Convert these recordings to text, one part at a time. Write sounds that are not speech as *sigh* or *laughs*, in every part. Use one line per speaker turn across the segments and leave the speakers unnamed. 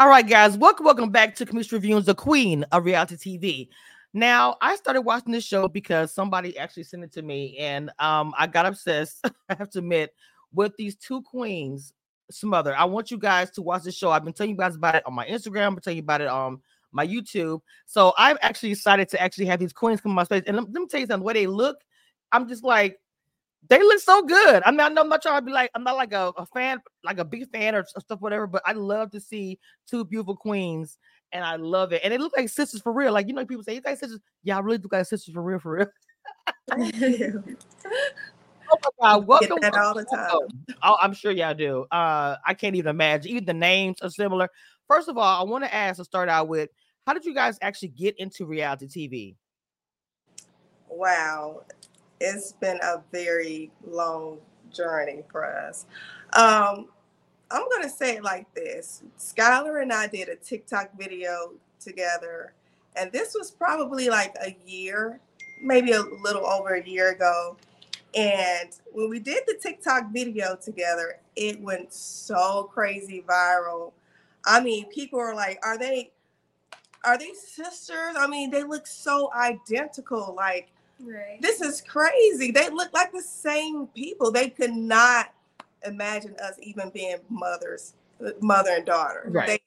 All right, guys, welcome, welcome back to Cameshia Reviews, the queen of reality TV. Now, I started watching this show because somebody actually sent it to me, and um, I got obsessed. *laughs* I have to admit, with these two queens, Smother. I want you guys to watch the show. I've been telling you guys about it on my Instagram. Been telling you about it on my YouTube. So I'm actually excited to actually have these queens come on my space. And let, let me tell you something. The way they look, I'm just like, they look so good. I'm not, I'm not trying to be like, I'm not like a, a fan, like a big fan or stuff, whatever, but I love to see two beautiful queens and I love it. And they look like sisters for real. Like, you know, people say, you guys sisters. Yeah, I really look like sisters for real, for real. *laughs* oh my God. Welcome.
Get that all the time.
Oh, I'm sure y'all do. Uh, I can't even imagine. Even the names are similar. First of all, I want to ask to start out with how did you guys actually get into reality TV?
Wow it's been a very long journey for us. Um, I'm to say it like this Skyler and I did a TikTok video together, and this was probably like a year, maybe a little over a year ago. And when we did the TikTok video together, it went so crazy viral. I mean, people are like, are they are they sisters? I mean, they look so identical. Like Right. This is crazy. They look like the same people. They could not imagine us even being mothers, mother and daughter. Right. They,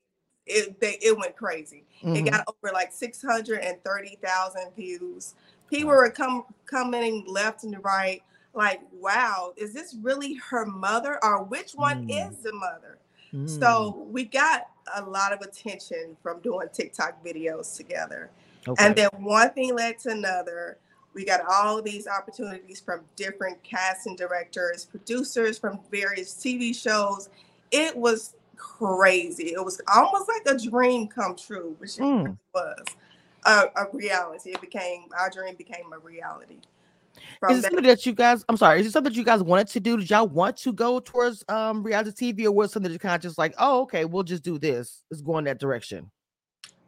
it, they, it went crazy. Mm-hmm. It got over like 630,000 views. People were come, coming left and right, like, wow, is this really her mother or which one mm. is the mother? Mm. So we got a lot of attention from doing TikTok videos together. Okay. And then one thing led to another. We got all these opportunities from different casting directors, producers from various TV shows. It was crazy. It was almost like a dream come true, which it mm. was a, a, reality. It became our dream became a reality.
From is it that, something that you guys? I'm sorry. Is it something that you guys wanted to do? Did y'all want to go towards um reality TV, or was something that you kind of just like, oh, okay, we'll just do this. Let's go in that direction.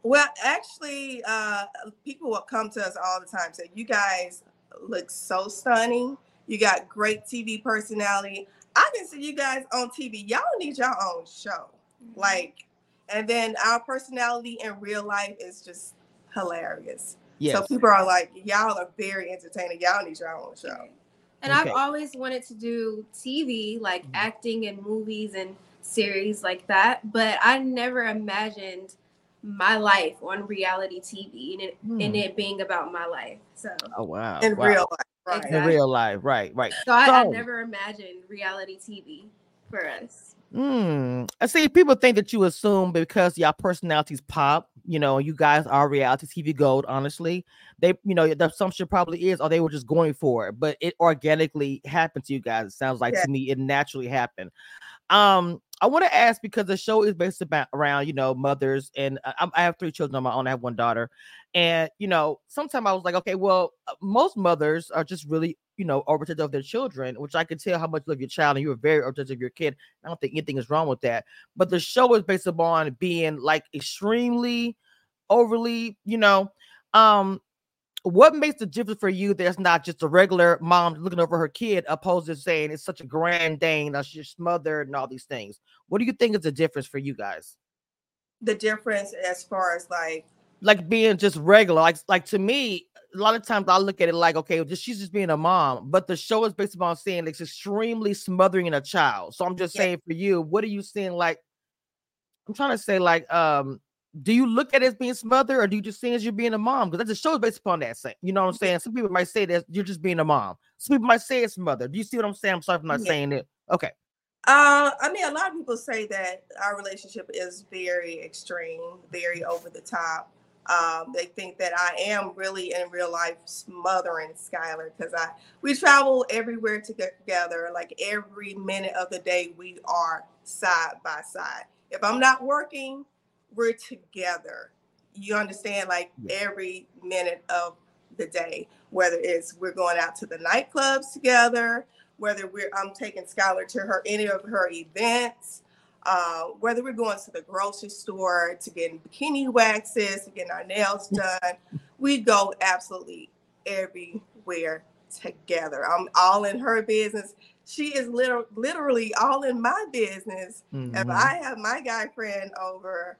Well, actually, uh, people will come to us all the time say, "You guys look so stunning. You got great TV personality. I can see you guys on TV. Y'all need your own show, mm-hmm. like." And then our personality in real life is just hilarious. Yes. So people are like, "Y'all are very entertaining. Y'all need your own show."
And okay. I've always wanted to do TV, like mm-hmm. acting in movies and series like that, but I never imagined my life on reality TV and it, hmm. and it being about my life. So
oh wow,
in
wow.
real life,
right? Exactly. In real life, right, right.
So I, so, I never imagined reality TV for us.
Hmm. I see people think that you assume because y'all personalities pop, you know, you guys are reality TV gold. Honestly, they, you know, the assumption probably is, or oh, they were just going for it, but it organically happened to you guys. It sounds like yeah. to me, it naturally happened. Um, I want to ask because the show is based about around you know mothers, and I, I, have three children on my own. I have one daughter, and you know, sometimes I was like, okay, well, uh, most mothers are just really you know overprotective of their children, which I can tell how much you love your child, and you're very overprotective of your kid. I don't think anything is wrong with that, but the show is based upon being like extremely overly, you know, um, what makes the difference for you that's not just a regular mom looking over her kid opposed to saying it's such a grand dane that she's smothered and all these things? What do you think is the difference for you guys?
The difference as far as like
like being just regular like like to me a lot of times i look at it like okay just she's just being a mom but the show is based upon saying it's extremely smothering in a child. So i'm just yeah. saying for you what are you seeing like i'm trying to say like um do you look at it as being smothered or do you just see it as you're being a mom? Because that's a show based upon that. Same, you know what I'm saying? Some people might say that you're just being a mom. Some people might say it's smothered. Do you see what I'm saying? I'm sorry for not yeah. saying it. Okay.
Uh, I mean, a lot of people say that our relationship is very extreme, very over the top. Um, they think that I am really in real life smothering Skyler because I we travel everywhere together. Like every minute of the day, we are side by side. If I'm not working, we're together. You understand, like yeah. every minute of the day, whether it's we're going out to the nightclubs together, whether we're I'm taking Skyler to her any of her events, uh, whether we're going to the grocery store to get bikini waxes, to get our nails *laughs* done, we go absolutely everywhere together. I'm all in her business. She is literally, literally all in my business. Mm-hmm. If I have my guy friend over,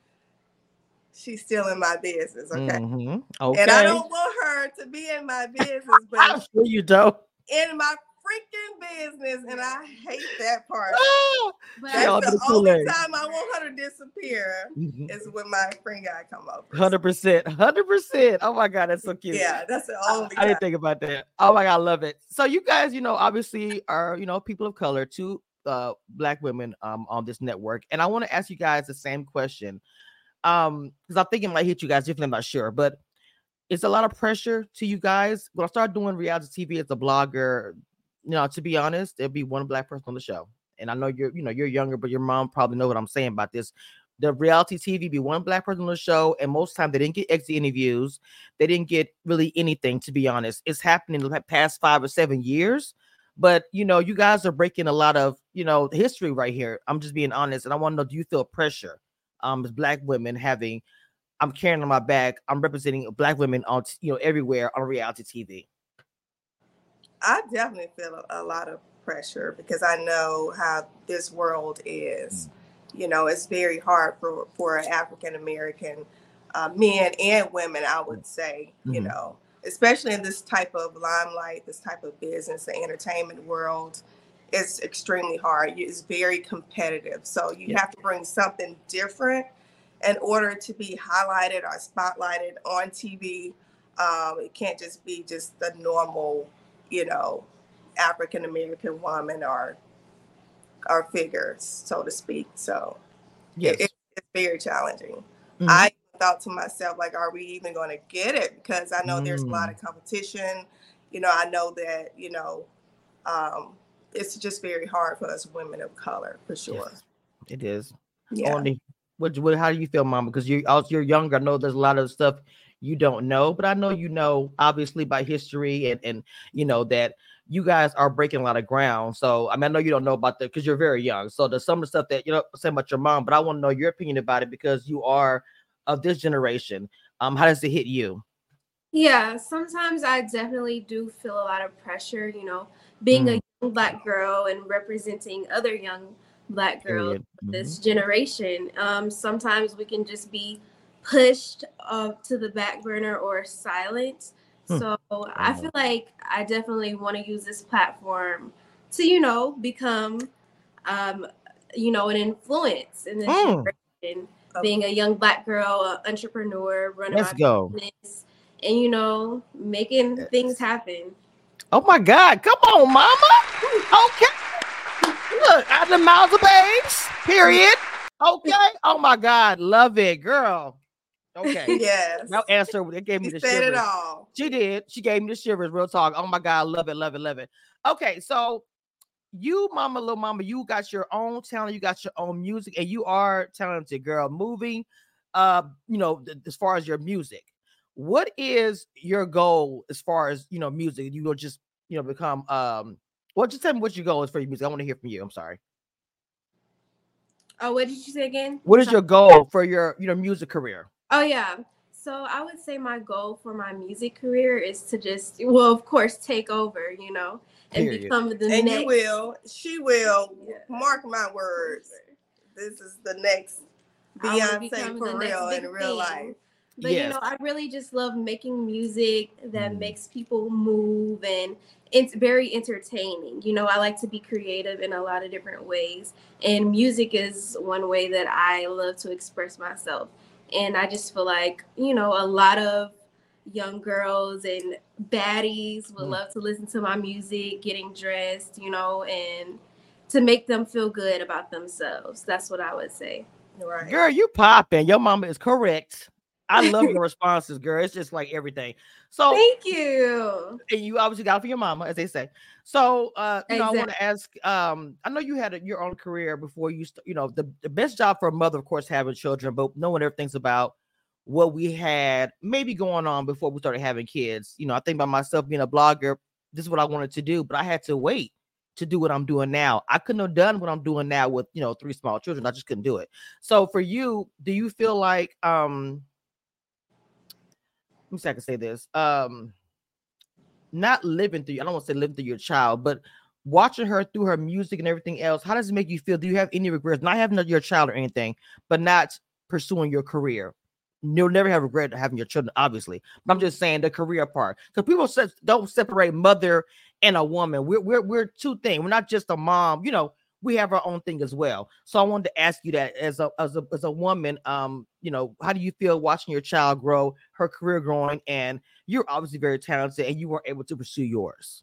she's still in my business. Okay.
Mhm. Okay.
And I don't want her to be in my business, *laughs* but I'm
sure you don't.
in my freaking business. And I hate that part. *laughs*
Ah!
But
That's the
the
only
Kool-Aid.
time I want her to disappear
Mhm.
is when my friend guy come over.
Hundred percent, hundred percent. Oh my god, that's so cute.
Yeah, that's the
I,
only
I didn't think about that. Oh my god, I love it. So you guys, you know, obviously are you know people of color, two uh black women um on this network, and I want to ask you guys the same question. Um, because I think it might hit you guys differently. I'm not sure, but it's a lot of pressure to you guys. When I started doing reality TV as a blogger, you know, to be honest, there'll be one black person on the show. And I know you're, you know, you're younger, but your mom probably know what I'm saying about this. The reality TV be one black person on the show, and most time they didn't get exit interviews. They didn't get really anything, to be honest. It's happening in the past five or seven years. But you know, you guys are breaking a lot of you know history right here. I'm just being honest, and I want to know: Do you feel pressure, um, as black women having? I'm carrying on my back. I'm representing black women on you know everywhere on reality TV.
I definitely feel a, a lot of pressure because I know how this world is. You know, it's very hard for for African American uh, men and women. I would say, you
Mhm.
know, especially in this type of limelight, this type of business, the entertainment world. It's extremely hard. It's very competitive. So you
Yeah.
have to bring something different in order to be highlighted or spotlighted on TV. Um, it can't just be just the normal, you know, African American woman or or figure, so to speak. So
Yes.
it, it's very challenging.
Mhm.
I thought to myself, like, are we even going to get it? Because I know there's a lot
Mm.
of competition. You know, I know that you know, um, it's just very hard for us women of color, for sure.
Yes, it is.
Yeah.
Only what, what how do you feel, mama? Because you also you're younger. I know there's a lot of stuff you don't know, but I know you know obviously by history and and you know that you guys are breaking a lot of ground. So I mean I know you don't know about that because you're very young. So there's some of the stuff that you know say about your mom, but I want to know your opinion about it because you are of this generation. Um, how does it hit you?
Yeah, sometimes I definitely do feel a lot of pressure, you know, being
Mm.
a young black girl and representing other young black girls
Period.
of this generation. Um, sometimes we can just be pushed uh, to the back burner or silent.
Hmm.
So I feel like I definitely want to use this platform to, you know, become, um, you know, an influence in this
Mm.
generation. Being a young black girl, an entrepreneur, running
Let's go.
business, and you know, making
Yes.
things happen.
Oh my God! Come on, mama. Okay. Look, out the mouths of babes. Period. Okay. Oh my God, love it, girl. Okay. *laughs*
Yes.
That answer it gave me
You
the
said it all.
She did. She gave me the shivers. Real talk. Oh my God, love it, love it, love it. Okay, so you, mama, little mama, you got your own talent. You got your own music, and you are talented, girl. Moving, uh, you know, th- as far as your music, what is your goal as far as you know music? You will just you know become um. Well, just tell me what your goal is for your music. I want to hear from you. I'm sorry.
Oh, what did you say again?
What is your goal for your you know music career?
Oh yeah. So I would say my goal for my music career is to just, well, of course, take over, you know, and
Period.
become the
And
next.
you will. She will.
Yeah.
Mark my words. This is the next
I wanna
Beyonce for real in real
thing.
life.
But you know, I really just love making music that
Mm.
makes people move and it's very entertaining. You know, I like to be creative in a lot of different ways. And music is one way that I love to express myself. And I just feel like, you know, a lot of young girls and baddies would
Mm.
love to listen to my music, getting dressed, you know, and to make them feel good about themselves. That's what I would say.
Right.
Girl, you popping. Your mama is correct. I *laughs* love your responses, girl. It's just like everything. So
Thank you.
and you obviously got it for your mama, as they say. So, uh, you know, I want to ask. Um, I know you had a, your own career before you, st- you know, the, the best job for a mother, of course, having children, but no one ever thinks about what we had maybe going on before we started having kids. You know, I think by myself being a blogger, this is what I wanted to do, but I had to wait to do what I'm doing now. I couldn't have done what I'm doing now with, you know, three small children. I just couldn't do it. So for you, do you feel like, um, me see, if I can say this. Um, not living through, I don't want to say living through your child, but watching her through her music and everything else, how does it make you feel? Do you have any regrets? Not having your child or anything, but not pursuing your career, you'll never have regret having your children, obviously. But I'm just saying the career part because people se- don't separate mother and a woman. We're we're we're two things. We're not just a mom. You know, we have our own thing as well. So I wanted to ask you that as a as a as a woman, um, you know, how do you feel watching your child grow, her career growing, and you're obviously very talented, and you weren't able to pursue yours.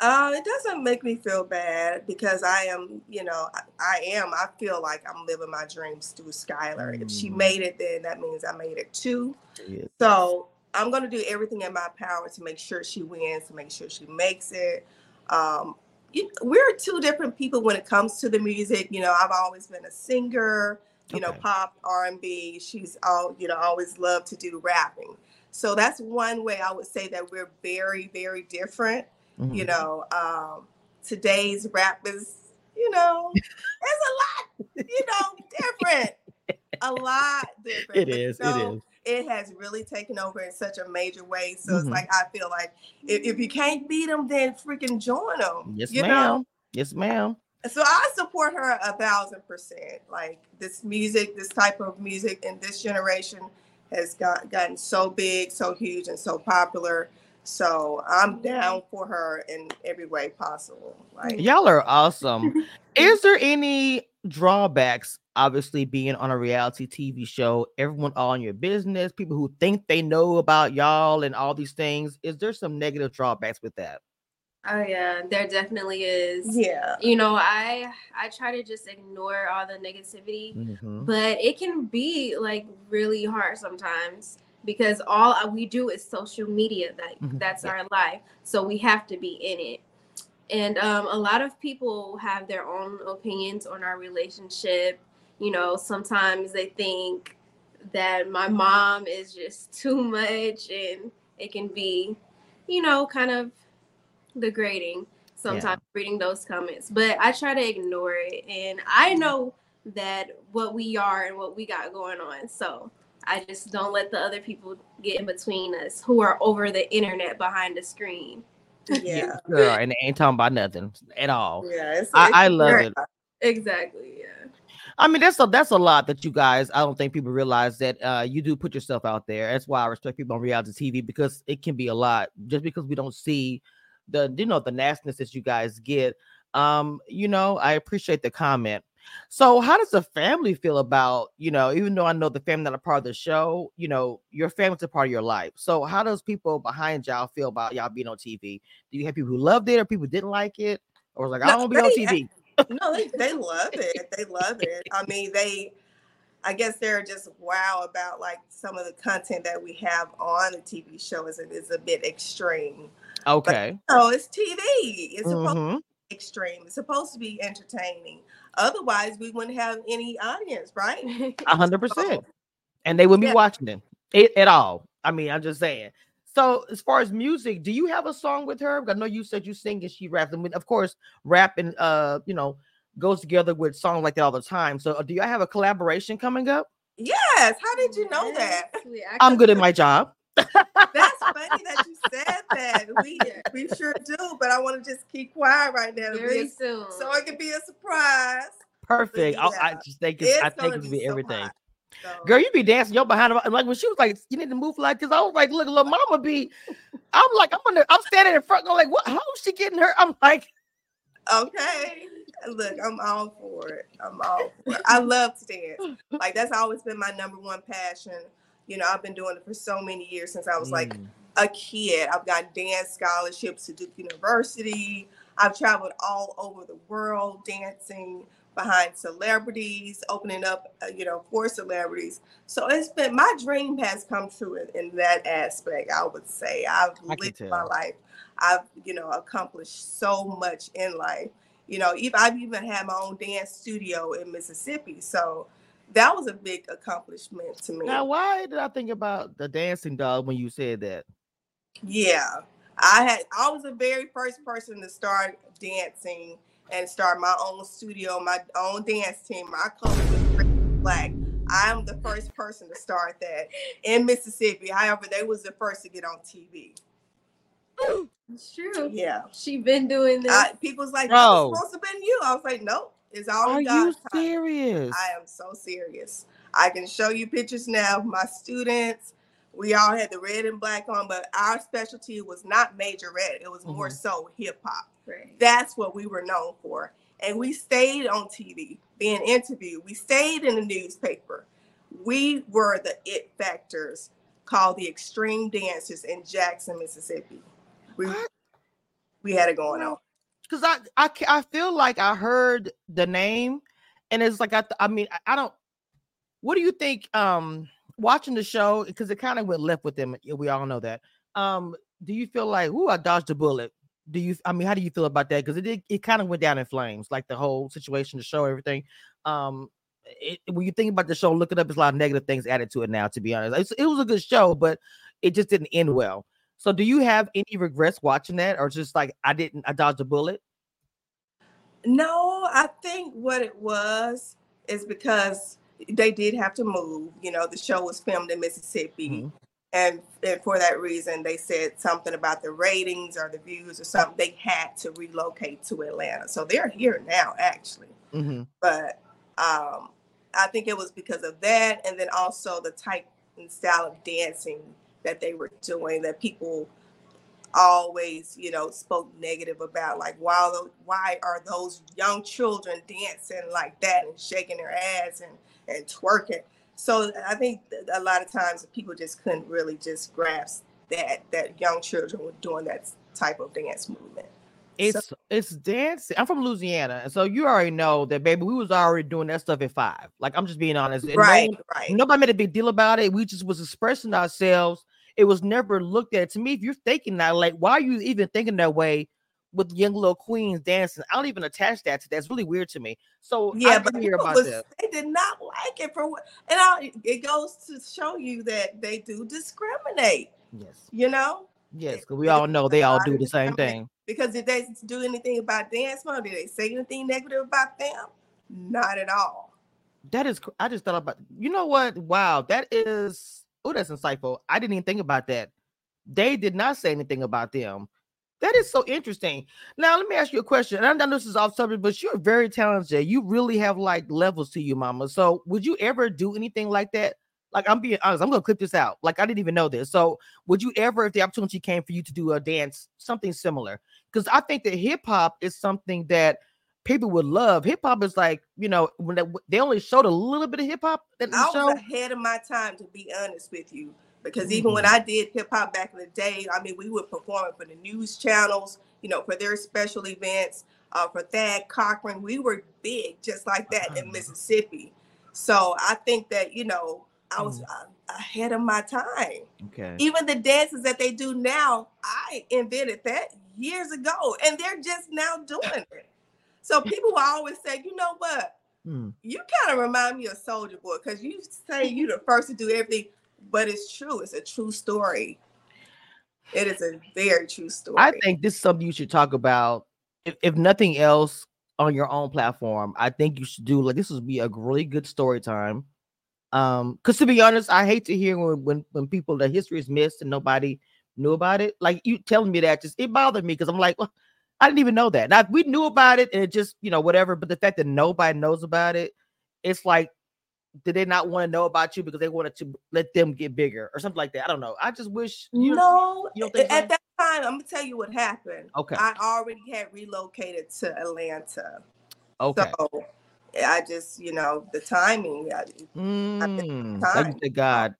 Uh, it doesn't make me feel bad because I am, you know, I, I am. I feel like I'm living my dreams through Skyler. If she
Mm.
made it, then that means I made it too.
Yeah.
So I'm gonna do everything in my power to make sure she wins, to make sure she makes it. Um, you, we're two different people when it comes to the music. You know, I've always been a singer. You know, pop, R and B. She's all, you know, always loved to do rapping. So that's one way I would say that we're very, very different you
Mhm.
know um today's rap is you know it's a lot you know different a lot different
It is.
you know,
It is.
It has really taken over in such a major way so it's
Mhm.
like i feel like if, if you can't beat them then freaking join them
Yes, ma'am.
know
Yes, ma'am.
so i support her a thousand percent like this music this type of music in this generation has got gotten so big so huge and so popular so i'm down for her in every way possible like
Y'all are awesome. *laughs* Is there any drawbacks? Obviously, being on a reality TV show, everyone all in your business, people who think they know about y'all and all these things. Is there some negative drawbacks with that?
Oh yeah, there definitely is.
yeah
You know, I I try to just ignore all the negativity,
Mhm.
but it can be like really hard sometimes because all we do is social media. That
Mhm.
that's our life, so we have to be in it. And um, a lot of people have their own opinions on our relationship. You know, sometimes they think that my mom is just *laughs* too much, and it can be, you know, kind of degrading sometimes reading those comments. But I try to ignore it, and I know that what we are and what we got going on. So I just don't let the other people get in between us who are over the internet behind the screen.
yeah
Girl, and they ain't talking about nothing at all.
yeah it's,
I,
it's
I love
very-
it.
Exactly. Yeah.
I mean, that's a that's a lot that you guys. I don't think people realize that uh, you do put yourself out there. That's why I respect people on reality TV because it can be a lot. Just because we don't see the you know the nastiness that you guys get. Um, you know, I appreciate the comment. So, how does the family feel about you know? Even though I know the family that are part of the show, you know, your family's a part of your life. So, how does people behind y'all feel about y'all being on TV? Do you have people who loved it or people didn't like it, or was like, I
No,
don't wanna be on TV? *laughs*
no they, they love it they love it i mean they i guess they're just wow about like some of the content that we have on the tv show is, is a bit extreme
Okay.
no it's tv it's supposed
Mhm.
to be extreme it's supposed to be entertaining otherwise we wouldn't have any audience right
A hundred *laughs* percent. And they wouldn't be watching it, it at all. I mean, I'm just saying. So, as far as music, do you have a song with her? I know you said you sing and she raps, and of course, rap and uh, you know, goes together with songs like that all the time. So, uh, do you have a collaboration coming up?
yes how did you know that
Yes, we
I'm good at my job.
that's funny that you said that we uh, we sure do but i want to just keep quiet right now
very
a-
soon.
so it can be a surprise
Perfect. I, I just think it's, I think
gonna
it's
be
be
so
everything.
hot. So-
Girl, you be dancing your behind the- like when she was like, you need to move like this. I was like, look, little mama be. I'm like, I'm gonna, I'm standing in front, going like, what? How is she getting her? I'm like,
Okay. Look, I'm all for it. I'm all for it. I love to dance. *laughs* Like that's always been my number one passion. You know, I've been doing it for so many years since I was like
mm,
a kid. I've got dance scholarships to Duke University. I've traveled all over the world dancing behind celebrities, opening up, uh, you know, for celebrities. So it's been my dream has come true in, in that aspect. I would say I've
I
lived my life. I've, you know, accomplished so much in life. You know, even I've even had my own dance studio in Mississippi. So that was a big accomplishment to me.
now why did I think about the dancing dog when you said that?
Yeah. I had I was the very first person to start dancing and start my own studio, my own dance team. My color was black. I'm the first person to start that in Mississippi. However, they was the first to get on TV.
It's true.
Yeah.
She been doing this.
I, people's like, "Oh,
Bro.
supposed to have been you. I was like, nope, it's all
Are
in
you
God's time.
serious?
I am so serious. I can show you pictures now of my students. We all had the red and black on, but our specialty was not major red. It was mm-hmm. more so hip hop. Right. That's what we were known for. And we stayed on TV being interviewed. We stayed in the newspaper. We were the it factors called the Extreme Dancers in Jackson, Mississippi. We, we had it going on.
Because I, I I feel like I heard the name, and it's like I I mean I, I don't. What do you think? Um, watching the show because it kind of went left with them. We all know that. Um, do you feel like, ooh, I dodged a bullet? Do you? I mean, how do you feel about that? Because it did, it kind of went down in flames, like the whole situation, the show, everything. Um, it, when you think about the show, look it up. There's a lot of negative things added to it now. To be honest, it's, it was a good show, but it just didn't end well. So, do you have any regrets watching that, or just like I didn't, I dodged a bullet?
No, I think what it was is because they did have to move. You know, the show was filmed in Mississippi. Mm-hmm. And, and for that reason, they said something about the ratings or the views or something. They had to relocate to Atlanta. So they're here now, actually. Mm-hmm. But um, I think it was because of that. And then also the type and style of dancing that they were doing that people always, you know, spoke negative about. Like, why, why are those young children dancing like that and shaking their ass and and twerking. So I think a lot of times people just couldn't really just grasp that that young children were doing that type of dance movement.
It's so, it's dancing. I'm from Louisiana, and so you already know that, baby. We was already doing that stuff at five. Like I'm just being honest.
right, no, right.
Nobody made a big deal about it. We just was expressing ourselves. It was never looked at. To me, if you're thinking that, like, why are you even thinking that way? with young little queens dancing. I don't even attach that to that. It's really weird to me. So
yeah, but hear about was, that. *laughs* They did not like it for what, and I, it goes to show you that they do discriminate.
Yes,
you know.
Yes, because we all know they all do the same thing.
Because did they do anything about dance mom? Did they say anything negative about them? Not at all.
That is, I just thought about. You know what? Wow, that is. Oh, that's insightful. I didn't even think about that. They did not say anything about them. That is so interesting. Now, let me ask you a question. And I know this is off subject, but you're very talented. You really have like levels to you, mama. So, would you ever do anything like that? Like, I'm being honest, I'm gonna clip this out. Like, I didn't even know this. So, would you ever, if the opportunity came for you to do a dance, something similar? Because I think that hip hop is something that people would love. Hip hop is like, you know, when they, they, only showed a little bit of hip hop.
That I was show. ahead of my time, to be honest with you because even when mm-hmm. I did hip hop back in the day, I mean, we would perform for the news channels, you know, for their special events, uh, for Thad Cochran. We were big just like that in mm-hmm. Mississippi. So I think that, you know, I was uh, ahead of my time.
Okay.
Even the dances that they do now, I invented that years ago, and they're just now doing it. So people will always say, you know what? Hmm. You kind of remind me of Soulja Boy because you say you the first to do everything but it's true. It's a true story. It is a very true story.
I think this is something you should talk about. If, if nothing else on your own platform, I think you should do like this would be a really good story time. Um, because to be honest, I hate to hear when when when people the history is missed and nobody knew about it. Like you telling me that just it bothered me because I'm like, well, I didn't even know that. Now we knew about it and it just you know whatever, but the fact that nobody knows about it, it's like did they not want to know about you because they wanted to let them get bigger or something like that? I don't know. I just wish
you no. You at so? that time, I'm gonna tell you what happened.
Okay.
I already had relocated to Atlanta.
Okay.
So I just, you know, the timing. I,
mm, time. like God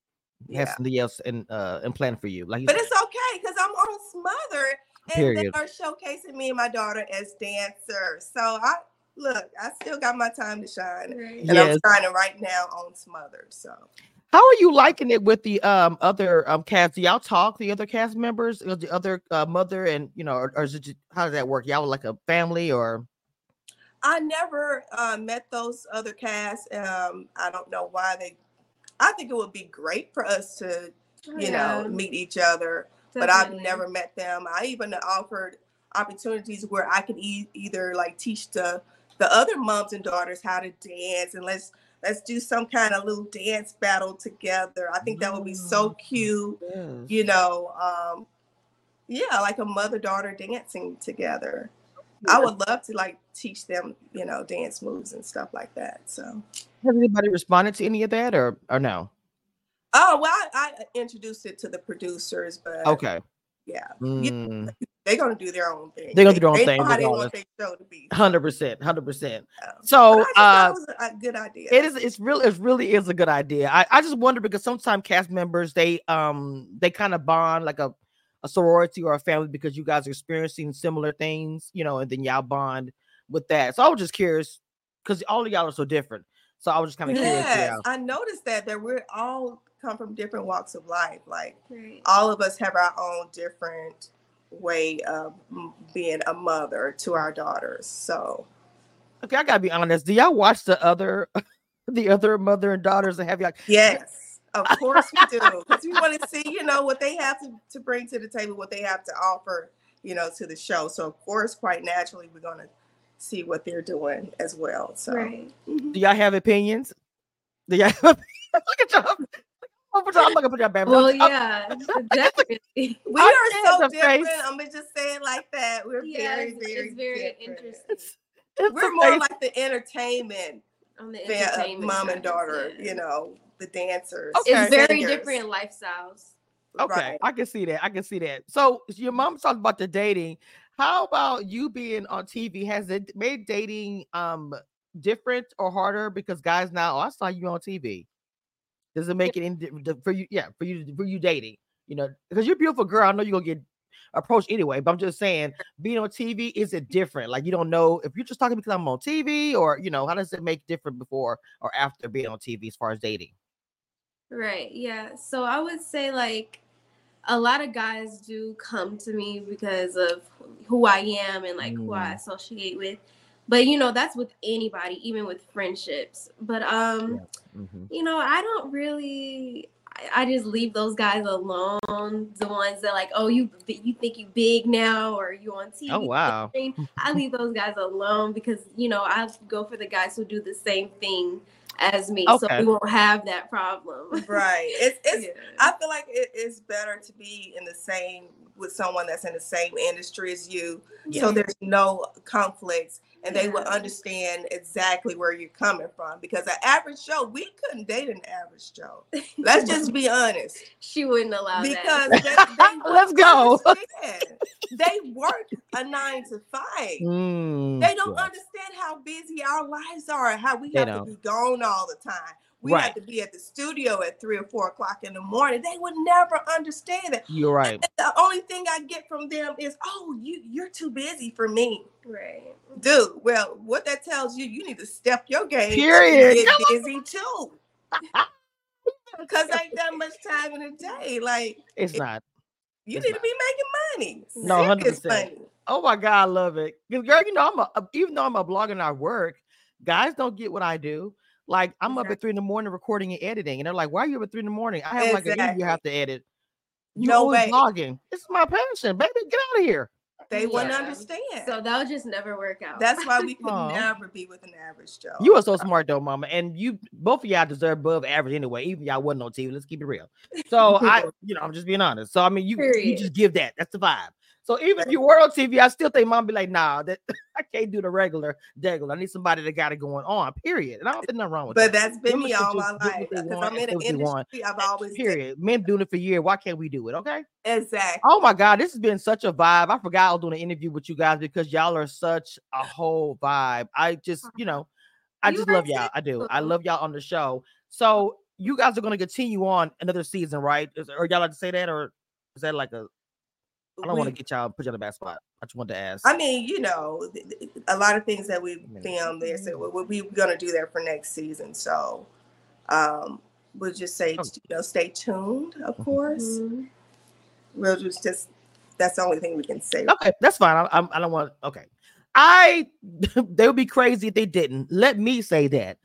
yeah. has something else in uh in plan for you. Like,
but it's okay because I'm on Smother and Period. they are showcasing me and my daughter as dancers. So I look, I still got my time to shine. Right. And yes. I'm shining right now on Smothered. So
how are you liking it with the um other um cast? Do y'all talk the other cast members, the other uh, mother, and you know, or, or is it just, how does that work? Y'all like a family or?
I never uh, met those other casts. Um, I don't know why they. I think it would be great for us to, you yeah. know, meet each other. Definitely. But I've never met them. I even offered opportunities where I could e- either like teach the the other moms and daughters how to dance and let's let's do some kind of little dance battle together. I think that would be so cute. Yes. You know, um, yeah, like a mother daughter dancing together. I would love to like teach them, you know, dance moves and stuff like that. So
Has anybody responded to any of that or or no?
Oh well I, I introduced it to the producers, but
Okay.
yeah.
Mm, *laughs*
They're gonna do their own thing.
They're gonna do their own
they
thing
Know how they want their show to be.
Hundred percent, hundred percent.
So,
uh
it was a good idea.
it is it's really it really is a good idea. I, I just wonder because sometimes cast members they um they kind of bond like a, a sorority or a family because you guys are experiencing similar things, you know, and then y'all bond with that. So I was just curious because all of y'all are so different. So I was just kind of curious.
Yes,
Yeah.
I noticed that that we're all come from different walks of life. Like
Right.
all of us have our own different way of being a mother to our daughters. So
Okay, I gotta be honest. Do y'all watch the other *laughs* the other mother and daughters that have y'all
yes, of course we do, because we want to see, you know, what they have to, to bring to the table, what they have to offer, you know, to the show. So of course, quite naturally, we're gonna see what they're doing as well. So
Right.
mhm.
do y'all have opinions? Do y'all *laughs* have look at y'all? I'm looking for y'all baby.
Well,
I'm- I'm-
yeah, definitely. *laughs*
we are so different.
face.
I'm gonna just say it like that. We're
Yeah,
very,
it's,
very,
it's very
different.
interesting
It's, it's
We're more
amazing.
like the entertainment
on the
fa-
entertainment
mom and daughter,
yeah.
you know, the dancers.
Okay.
It's very
singers.
different lifestyles.
Okay,
Right.
I can see that. I can see that. So your mom talked about the dating. How about you being on TV? Has it made dating um different or harder? Because guys now, oh, I saw you on TV. Does it make it in for you? Yeah, for you for you dating. You know, because you're a beautiful girl. I know you're gonna get approached anyway. But I'm just saying, being on TV is it different? Like you don't know if you're just talking because I'm on TV, or you know, how does it make different before or after being on TV as far as dating?
Right. Yeah. So I would say like a lot of guys do come to me because of who I am and like who I
Mm.
associate with. But you know, that's with anybody, even with friendships. But um,
Mhm.
you know, I don't really I, I just leave those guys alone. The ones that like, oh, you you think you big now or you on TV.
Oh wow.
I *laughs* leave those guys alone because you know I go for the guys who do the same thing as me, so we won't have that problem.
Right. *laughs* It's it's
Yeah.
I feel like it is better to be in the same with someone that's in the same industry as you. So there's no conflicts and they will understand exactly where you're coming from. Because an average Joe, we couldn't date an average Joe. Let's *laughs* just be honest.
she wouldn't allow
Because
that.
they, *laughs* they
Let's go.
understand. They work a nine to five.
Mm,
They don't
yeah.
understand how busy our lives are, how we
They
have
don't.
to be gone all the time. We
Right.
have to be at the studio at three or four o'clock in the morning. They would never understand that.
You're right.
The only thing I get from them is, "Oh, you you're too busy for me,
right.
dude." Well, what that tells you, you need to step your game. up
Period.
Get busy too, *laughs* because ain't that much time in a day. Like
It's
It-
not.
you
It's
need
not.
to be making money.
No, 100%. Oh my god, I love it. Because girl, you know, I'm a even though I'm a blogger and I work, guys don't get what I do. Like I'm up at three in the morning recording and editing, and they're like, "Why are you up at three in the morning?" I have like an interview you have to edit. You
No
always
way.
blogging. It's my passion, baby. Get out of here.
They wouldn't understand.
So that would just never work out.
That's why we *laughs* could
Aw.
never be with an average Joe.
You are so smart though, mama. And you both of y'all deserve above average anyway. Even y'all wasn't on TV. Let's keep it real. So *laughs* I, you know, I'm just being honest. So I mean, you you just give that. That's the vibe. So even if you were on TV, I still think mom be like, nah, that *laughs* I can't do the regular regular. I need somebody that got it going on. Period. And I don't think nothing wrong with
But
that.
But that's been
Women
me all my
just do what
life because I'm in an industry I've always been-
Period. Men doing it for years. Why can't we do it? Okay.
exactly.
Oh my God, this has been such a vibe. I forgot I was doing an interview with you guys because y'all are such a whole vibe. I just, you know, I
You
just love y'all. I do. I love y'all on the show. So you guys are going to continue on another season, right? Is, or y'all like to say that, or is that like a? I don't want to get y'all put you on the bad spot. I just wanted to ask.
I mean, you know, th- th- a lot of things that we filmed there. So we- we- we're gonna do that for next season. So um, we'll just say,
Oh.
you know, stay tuned. Of course,
Mhm.
we'll just just that's the only thing we can say.
Okay, that's fine. I, I'm, I don't want. Okay, I *laughs* they would be crazy if they didn't. Let me say that.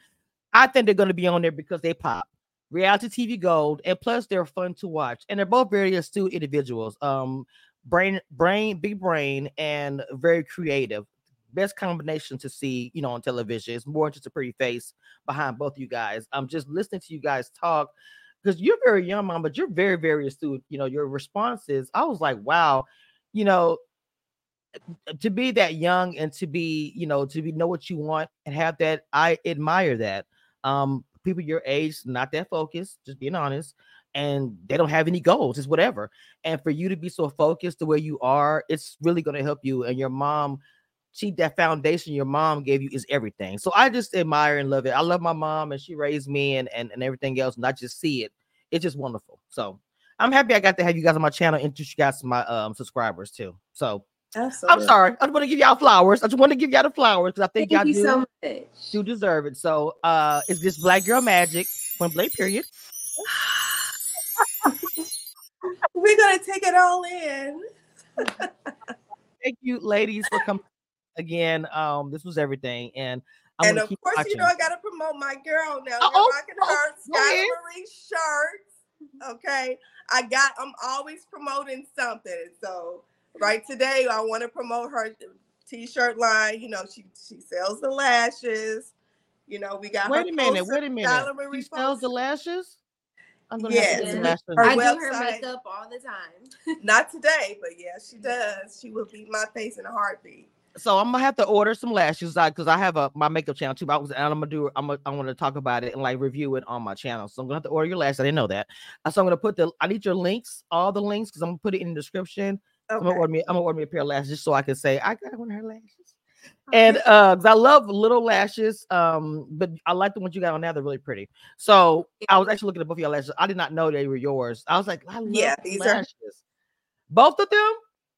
I think they're going to be on there because they pop reality TV gold, and plus they're fun to watch, and they're both very astute individuals. Um, brain, brain, big brain, and very creative. Best combination to see, you know, on television. It's more just a pretty face behind both you guys. I'm just listening to you guys talk because you're very young, mom, but you're very, very astute. You know, your responses. I was like, wow, you know, to be that young and to be, you know, to be know what you want and have that, I admire that. Um, people your age not that focused, just being honest, and they don't have any goals, it's whatever. And for you to be so focused the way you are, it's really going to help you. And your mom, she that foundation your mom gave you is everything. So I just admire and love it. I love my mom, and she raised me and and, and everything else, and I just see it. It's just wonderful. So I'm happy I got to have you guys on my channel, introduce you guys to my um subscribers too. So Absolutely. I'm sorry. I just want to give y'all flowers. I just want to give y'all the flowers because I think
Thank
y'all
do,
so
much.
do deserve it. So uh is this black girl magic point blank period. *sighs* *laughs*
We're gonna take it all in.
Thank you, ladies, for coming again. Um, this was everything, and
I'm and of course, watching. you know I gotta promote my girl now. Uh-oh. We're rocking oh, her Sky Marie shirts. Okay, I got. I'm always promoting something. So right today, I want to promote her t-shirt line. You know, she she sells the lashes. You know, we got.
Wait a minute. Wait a minute. She sells the lashes.
I'm gonna yes. have to her I website. do her makeup all the time. *laughs*
Not today, but yeah, she does. She will beat my face in a heartbeat.
So I'm gonna have to order some lashes because I have a my makeup channel too. I was and I'm gonna do I'm gonna, I want to talk about it and like review it on my channel. So I'm gonna have to order your lashes. I didn't know that. Uh, so I'm gonna put the I need your links, all the links, because I'm gonna put it in the description. Okay. I'm gonna order me I'm gonna order me a pair of lashes just so I can say I got one of her lashes. And uh, I love little lashes. Um, but I like the ones you got on now. They're really pretty. So I was actually looking at both of your lashes. I did not know they were yours. I was like, I love yeah, these lashes. Are... Both of them?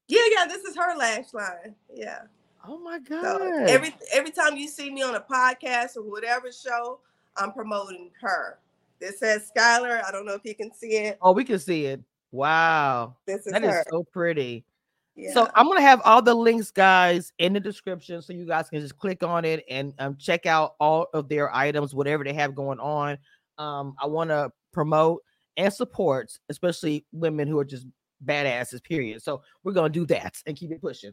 Yeah, yeah. This is her lash line. Yeah.
Oh my god.
So every every time you see me on a podcast or whatever show, I'm promoting her. This says Skyler. I don't know if you can see it.
Oh, we can see it. Wow.
This is
that is so pretty. So I'm gonna have all the links, guys, in the description, so you guys can just click on it and um, check out all of their items, whatever they have going on. Um, I want to promote and support, especially women who are just badasses. Period. So we're gonna do that and keep it pushing.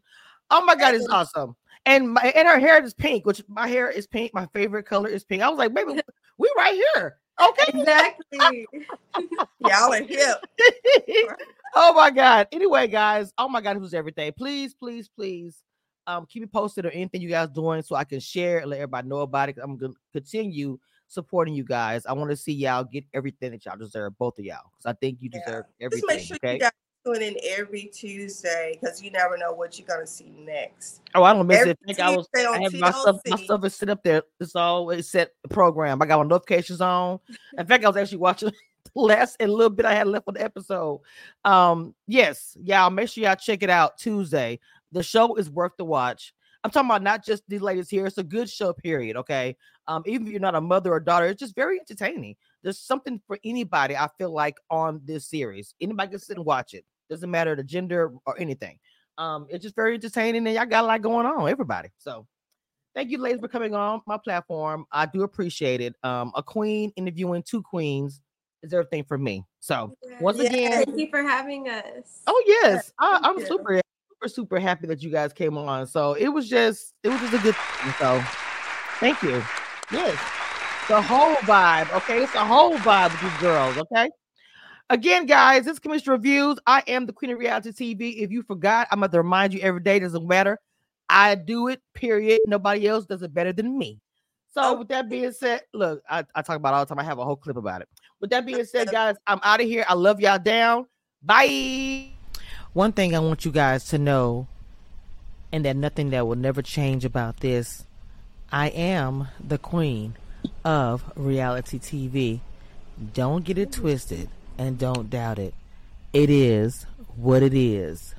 Oh my god, it's awesome! And my and her hair is pink, which my hair is pink. My favorite color is pink. I was like, baby, *laughs* we right here. Okay,
exactly. *laughs* *laughs* Y'all are hip.
Oh my god. Anyway, guys. Oh my god, who's everything? Please, please, please. Um, keep me posted or anything you guys doing so I can share and let everybody know about it. I'm gonna continue supporting you guys. I want to see y'all get everything that y'all deserve, both of y'all, because I think you deserve yeah. everything. Just make sure okay? you guys
tune in every Tuesday because you never know what you're gonna see next.
Oh, I don't miss every it. I, think I was I have my stuff, my stuff is set up there. It's always set program. I got my notifications on. In fact, I was actually watching *laughs* last and little bit I had left on the episode. Um, yes, y'all make sure y'all check it out Tuesday. The show is worth the watch. I'm talking about not just these ladies here. It's a good show, period. Okay. Um, even if you're not a mother or daughter, it's just very entertaining. There's something for anybody, I feel like, on this series. Anybody can sit and watch it. Doesn't matter the gender or anything. Um, it's just very entertaining, and y'all got a lot going on, everybody. So thank you, ladies, for coming on my platform. I do appreciate it. Um, a queen interviewing two queens is everything for me. So once yeah. *laughs* again,
thank you for having us.
Oh yes, I, am super super super happy that you guys came on. So it was just it was just a good thing. So thank you. Yes, the whole vibe. Okay, it's the whole vibe with these girls. Okay. Again, guys, this Cameshia Reviews. I am the Queen of Reality TV. If you forgot, I'm going to remind you every day. Doesn't matter. I do it. Period. Nobody else does it better than me. So, oh. with that being said, look, I, I talk about all the time. I have a whole clip about it. With that being said, *laughs* guys, I'm out of here. I love y'all down. Bye. One thing I want you guys to know, and that nothing that will never change about this, I am the queen of reality TV. Don't get it twisted and don't doubt it. It is what it is.